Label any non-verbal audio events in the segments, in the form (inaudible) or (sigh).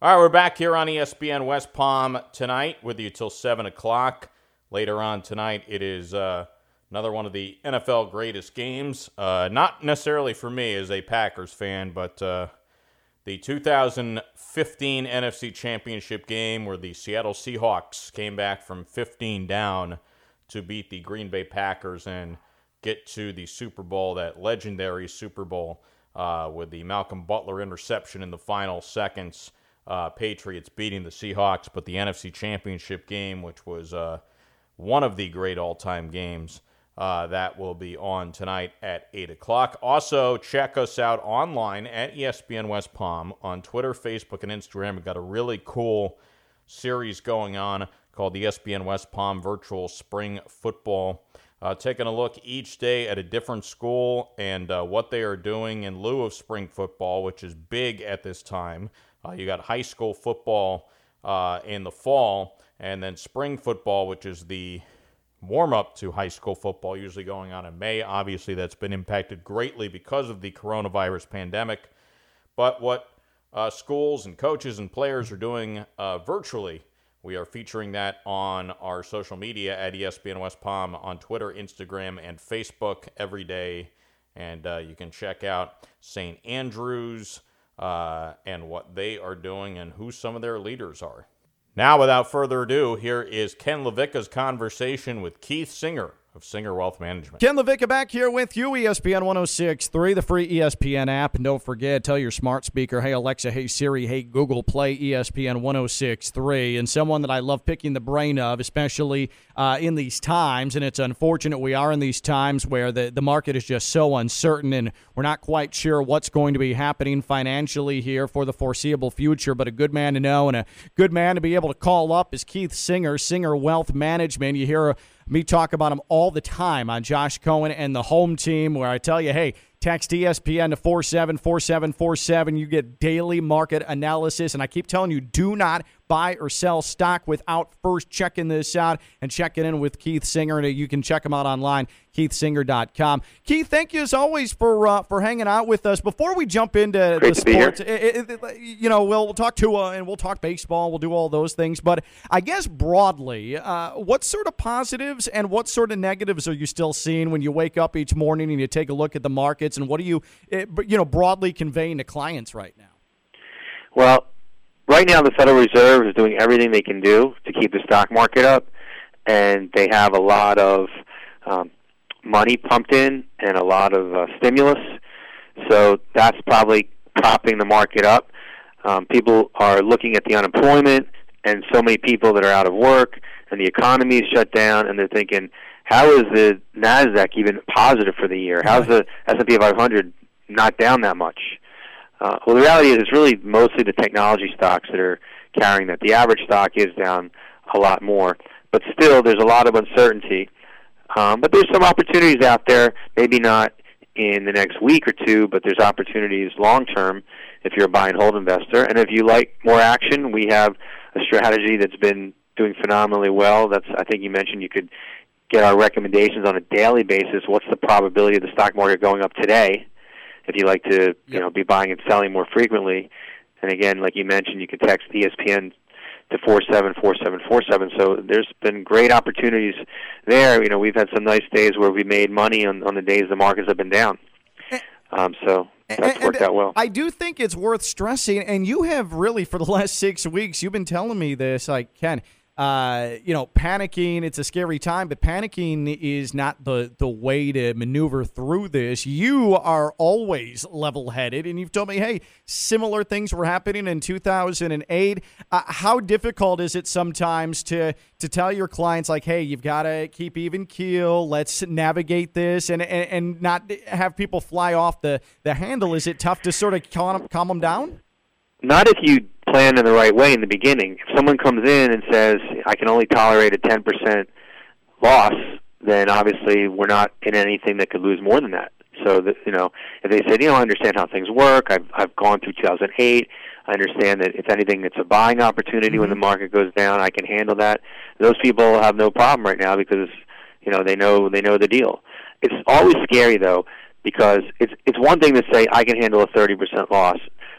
All right, we're back here on ESPN West Palm tonight with you till 7 o'clock. Later on tonight, it is uh, another one of the NFL greatest games. Uh, not necessarily for me as a Packers fan, but uh, the 2015 NFC Championship game where the Seattle Seahawks came back from 15 down to beat the Green Bay Packers and get to the Super Bowl, that legendary Super Bowl uh, with the Malcolm Butler interception in the final seconds uh, Patriots beating the Seahawks, but the NFC Championship game, which was uh, one of the great all time games, uh, that will be on tonight at 8 o'clock. Also, check us out online at ESPN West Palm on Twitter, Facebook, and Instagram. We've got a really cool series going on called the ESPN West Palm Virtual Spring Football. Uh, taking a look each day at a different school and uh, what they are doing in lieu of spring football, which is big at this time. Uh, you got high school football uh, in the fall, and then spring football, which is the warm up to high school football, usually going on in May. Obviously, that's been impacted greatly because of the coronavirus pandemic. But what uh, schools and coaches and players are doing uh, virtually, we are featuring that on our social media at ESPN West Palm on Twitter, Instagram, and Facebook every day. And uh, you can check out St. Andrews uh, and what they are doing and who some of their leaders are. Now, without further ado, here is Ken LaVicka's conversation with Keith Singer of Singer Wealth Management. Ken LaVicka back here with you, ESPN 106.3, the free ESPN app. And don't forget, tell your smart speaker, hey Alexa, hey Siri, hey Google, play ESPN 106.3. And someone that I love picking the brain of, especially uh, in these times, and it's unfortunate we are in these times where the, the market is just so uncertain and we're not quite sure what's going to be happening financially here for the foreseeable future. But a good man to know and a good man to be able to call up is Keith Singer, Singer Wealth Management. You hear me talk about him all the time on Josh Cohen and the home team, where I tell you, hey, text ESPN to 474747. You get daily market analysis. And I keep telling you, do not buy or sell stock without first checking this out and checking in with Keith Singer. And you can check him out online, keithsinger.com. Keith, thank you as always for uh, for hanging out with us. Before we jump into Great the sports, it, it, it, you know, we'll, we'll talk Tua and we'll talk baseball. We'll do all those things. But I guess broadly, uh, what sort of positives and what sort of negatives are you still seeing when you wake up each morning and you take a look at the markets? And what are you, you know, broadly conveying to clients right now? Well, right now the Federal Reserve is doing everything they can do to keep the stock market up, and they have a lot of um, money pumped in and a lot of uh, stimulus. So that's probably propping the market up. Um, people are looking at the unemployment and so many people that are out of work, and the economy is shut down, and they're thinking, how is the Nasdaq even positive for the year? How's the S&P 500 not down that much? Uh, well, the reality is it's really mostly the technology stocks that are carrying that. The average stock is down a lot more, but still there's a lot of uncertainty. Um, but there's some opportunities out there, maybe not in the next week or two, but there's opportunities long term if you're a buy and hold investor. And if you like more action, we have a strategy that's been doing phenomenally well. That's I think you mentioned you could get our recommendations on a daily basis. What's the probability of the stock market going up today? If you like to you know be buying and selling more frequently. And again, like you mentioned, you can text ESPN to four seven four seven four seven. So there's been great opportunities there. You know, we've had some nice days where we made money on on the days the markets have been down. Eh. Um, so eh, that's eh, and, worked out well. I do think it's worth stressing, and you have really for the last six weeks, you've been telling me this, like Ken uh, you know, panicking, it's a scary time, but panicking is not the, the way to maneuver through this. You are always level headed, and you've told me, hey, similar things were happening in 2008. Uh, how difficult is it sometimes to, to tell your clients, like, hey, you've got to keep even keel, let's navigate this, and, and, and not have people fly off the, the handle? Is it tough to sort of calm, calm them down? Not if you plan in the right way in the beginning. If someone comes in and says, I can only tolerate a 10% loss, then obviously we're not in anything that could lose more than that. So that you know, if they said, you know, I understand how things work. I've I've gone through 2008. I understand that if anything, it's a buying opportunity mm-hmm. when the market goes down. I can handle that. Those people have no problem right now because you know they know they know the deal. It's always scary though because it's it's one thing to say I can handle a 30% loss,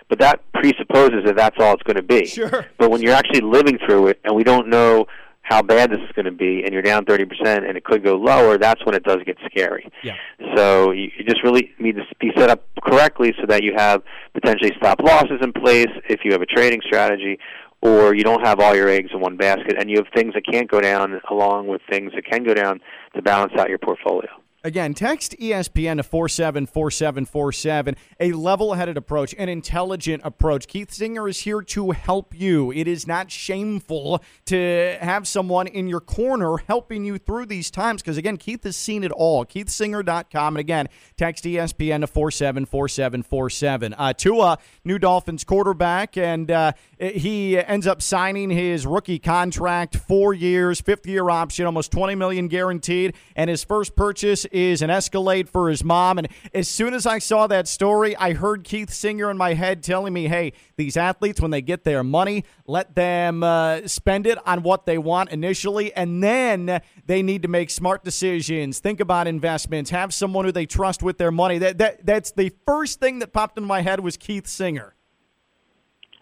but that presupposes that that's all it's going to be. Sure. But when you're actually living through it, and we don't know how bad this is going to be, and you're down 30% and it could go lower, that's when it does get scary. Yeah. So you, you just really need to be set up correctly so that you have potentially stop losses in place if you have a trading strategy, or you don't have all your eggs in one basket, and you have things that can't go down along with things that can go down to balance out your portfolio. Again, text ESPN to 474747. A level headed approach, an intelligent approach. Keith Singer is here to help you. It is not shameful to have someone in your corner helping you through these times because, again, Keith has seen it all. KeithSinger.com. And again, text ESPN to 474747. Uh, Tua, new Dolphins quarterback, and uh, he ends up signing his rookie contract, four years, fifth year option, almost 20 million guaranteed. And his first purchase is an Escalade for his mom. And as soon as I saw that story, I heard Keith Singer in my head telling me, hey, these athletes, when they get their money, let them uh, spend it on what they want initially. And then they need to make smart decisions, think about investments, have someone who they trust with their money. That, that That's the first thing that popped in my head was Keith Singer.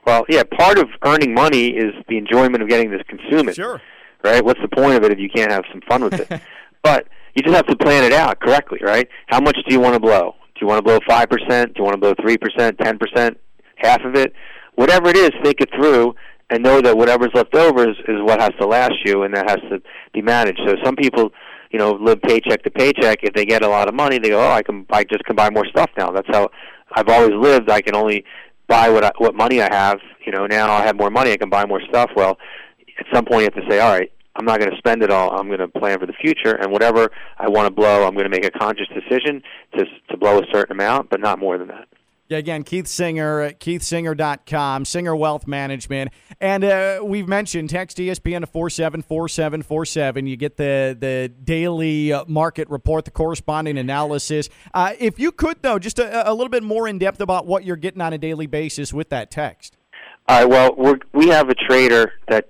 Well, yeah, part of earning money is the enjoyment of getting to consume it. Sure. Right? What's the point of it if you can't have some fun with it? (laughs) but you just have to plan it out correctly, right? How much do you want to blow? Do you want to blow 5%? Do you want to blow 3%, 10%, half of it? Whatever it is, think it through and know that whatever's left over is, is what has to last you and that has to be managed. So some people, you know, live paycheck to paycheck. If they get a lot of money, they go, "Oh, I can I just can buy more stuff now." That's how I've always lived. I can only buy what I, what money I have. You know, now I have more money, I can buy more stuff. Well, at some point you have to say, "All right, I'm not going to spend it all. I'm going to plan for the future, and whatever I want to blow, I'm going to make a conscious decision to to blow a certain amount, but not more than that. Yeah, again, Keith Singer, keithsinger.com, Singer Wealth Management. And uh, we've mentioned text ESPN to 474747. You get the, the daily uh, market report, the corresponding analysis. Uh, if you could, though, just a, a little bit more in depth about what you're getting on a daily basis with that text. All right, well, we're, we have a trader that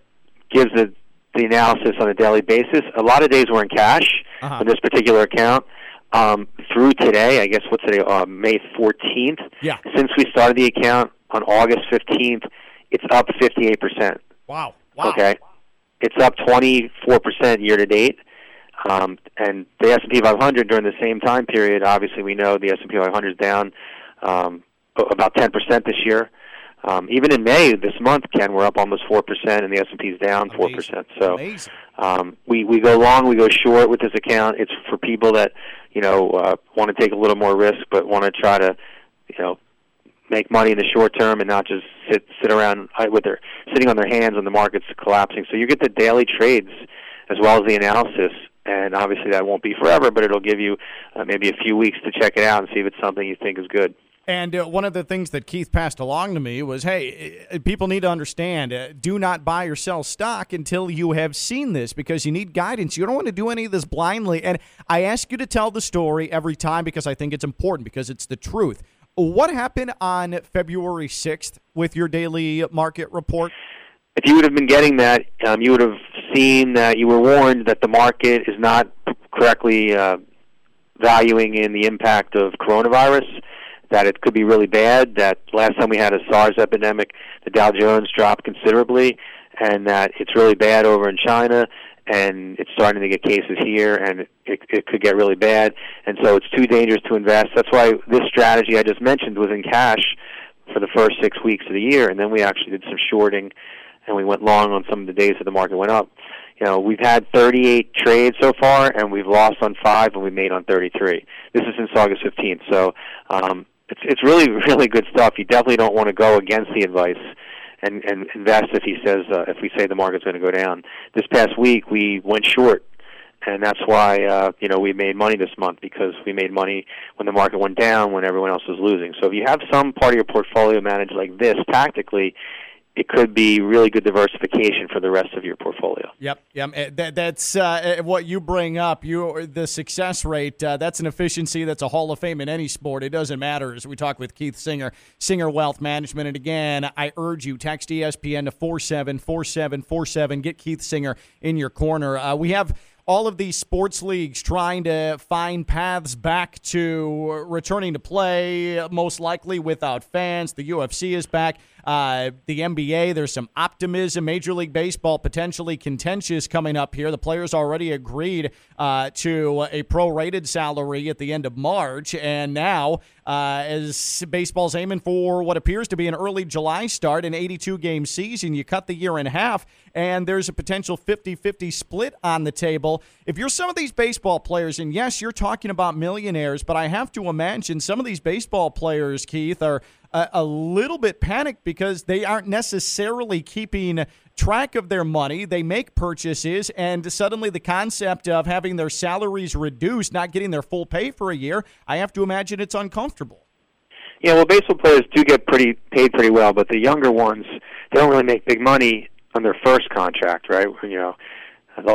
gives the the analysis on a daily basis. A lot of days we're in cash uh-huh. on this particular account. Um, through today, I guess what's today, uh, May 14th. Yeah. Since we started the account on August 15th, it's up 58%. Wow. Wow. Okay. It's up 24% year to date. Um, and the S&P 500 during the same time period, obviously we know the S&P 500 is down um, about 10% this year. Um, even in May this month, Ken, we're up almost four percent, and the S and P is down four percent. So um, we we go long, we go short with this account. It's for people that you know uh, want to take a little more risk, but want to try to you know make money in the short term and not just sit sit around uh, with their sitting on their hands when the market's collapsing. So you get the daily trades as well as the analysis. And obviously that won't be forever, but it'll give you uh, maybe a few weeks to check it out and see if it's something you think is good. And uh, one of the things that Keith passed along to me was hey, uh, people need to understand uh, do not buy or sell stock until you have seen this because you need guidance. You don't want to do any of this blindly. And I ask you to tell the story every time because I think it's important because it's the truth. What happened on February 6th with your daily market report? If you would have been getting that, um, you would have seen that you were warned that the market is not correctly uh, valuing in the impact of coronavirus that it could be really bad. That last time we had a SARS epidemic, the Dow Jones dropped considerably, and that it's really bad over in China, and it's starting to get cases here, and it, it could get really bad. And so it's too dangerous to invest. That's why this strategy I just mentioned was in cash for the first six weeks of the year, and then we actually did some shorting, and we went long on some of the days that the market went up you know, we've had 38 trades so far, and we've lost on five, and we made on 33. This is since August 15th. So um, it's it's really (laughs) really good stuff. You definitely don't want to go against the advice and and invest if he says uh, if we say the market's going to go down. This past week we went short, and that's why uh, you know we made money this month because we made money when the market went down when everyone else was losing. So if you have some part of your portfolio managed like this tactically, it could be really good diversification for the rest of your portfolio. Yep, yep. Eh, that, that's uh, eh, what you bring up. You the success rate. Uh, that's an efficiency. That's a Hall of Fame in any sport. It doesn't matter. As we talk with Keith Singer, Singer Wealth Management. And again, I urge you text ESPN to four seven four seven four seven. Get Keith Singer in your corner. Uh, we have all of these sports leagues trying to find paths back to returning to play, most likely without fans. The UFC is back. Uh, the NBA, there's some optimism. Major League Baseball potentially contentious coming up here. The players already agreed uh, to a prorated salary at the end of March, and now uh, as baseball's aiming for what appears to be an early July start, an 82 game season, you cut the year in half, and there's a potential 50 50 split on the table. If you're some of these baseball players, and yes, you're talking about millionaires, but I have to imagine some of these baseball players, Keith, are a, a little bit panicked because they aren't necessarily keeping track of their money. They make purchases, and suddenly the concept of having their salaries reduced, not getting their full pay for a year, I have to imagine it's uncomfortable. Yeah, well, baseball players do get pretty paid pretty well, but the younger ones they don't really make big money on their first contract, right? You know,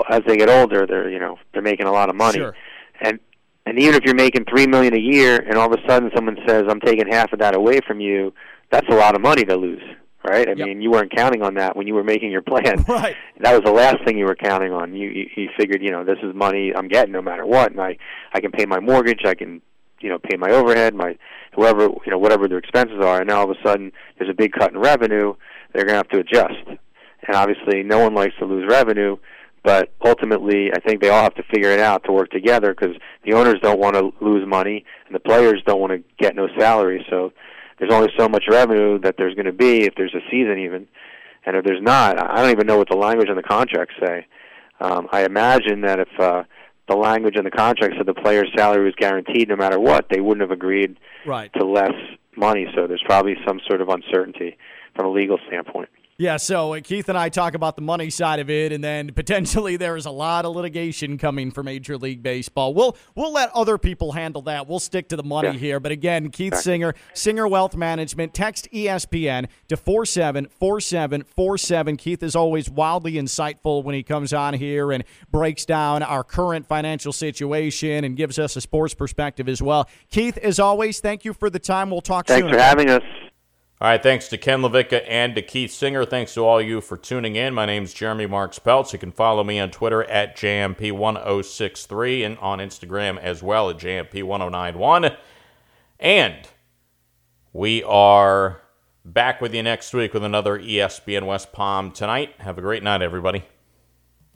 as they get older, they're you know they're making a lot of money, sure. and and even if you're making three million a year, and all of a sudden someone says, "I'm taking half of that away from you," that's a lot of money to lose, right? I yep. mean, you weren't counting on that when you were making your plan. (laughs) Right. That was the last thing you were counting on. You, you you figured, you know, this is money I'm getting no matter what, and I I can pay my mortgage, I can, you know, pay my overhead, my whoever, you know, whatever their expenses are, and now all of a sudden there's a big cut in revenue. They're going to have to adjust, and obviously no one likes to lose revenue but ultimately, I think they all have to figure it out to work together because the owners don't want to lose money and the players don't want to get no salary. So there's only so much revenue that there's going to be if there's a season even, and if there's not, I don't even know what the language in the contracts say. Um, I imagine that if uh, the language in the contract said the player's salary was guaranteed no matter what, they wouldn't have agreed right. to less money. So there's probably some sort of uncertainty from a legal standpoint. Yeah, so uh, Keith and I talk about the money side of it, and then potentially (laughs) there is a lot of litigation coming for Major League Baseball. We'll we'll let other people handle that. We'll stick to the money yeah. here. But again, Keith Singer, Singer Wealth Management, text ESPN to four seven four seven four seven. Keith is always wildly insightful when he comes on here and breaks down our current financial situation and gives us a sports perspective as well. Keith, as always, thank you for the time. We'll talk Thanks soon. Thanks for having us. All right, thanks to Ken LaVicka and to Keith Singer. Thanks to all you for tuning in. My name's Jeremy Marks Peltz. You can follow me on Twitter at JMP1063 and on Instagram as well at JMP1091. And we are back with you next week with another ESPN West Palm tonight. Have a great night, everybody.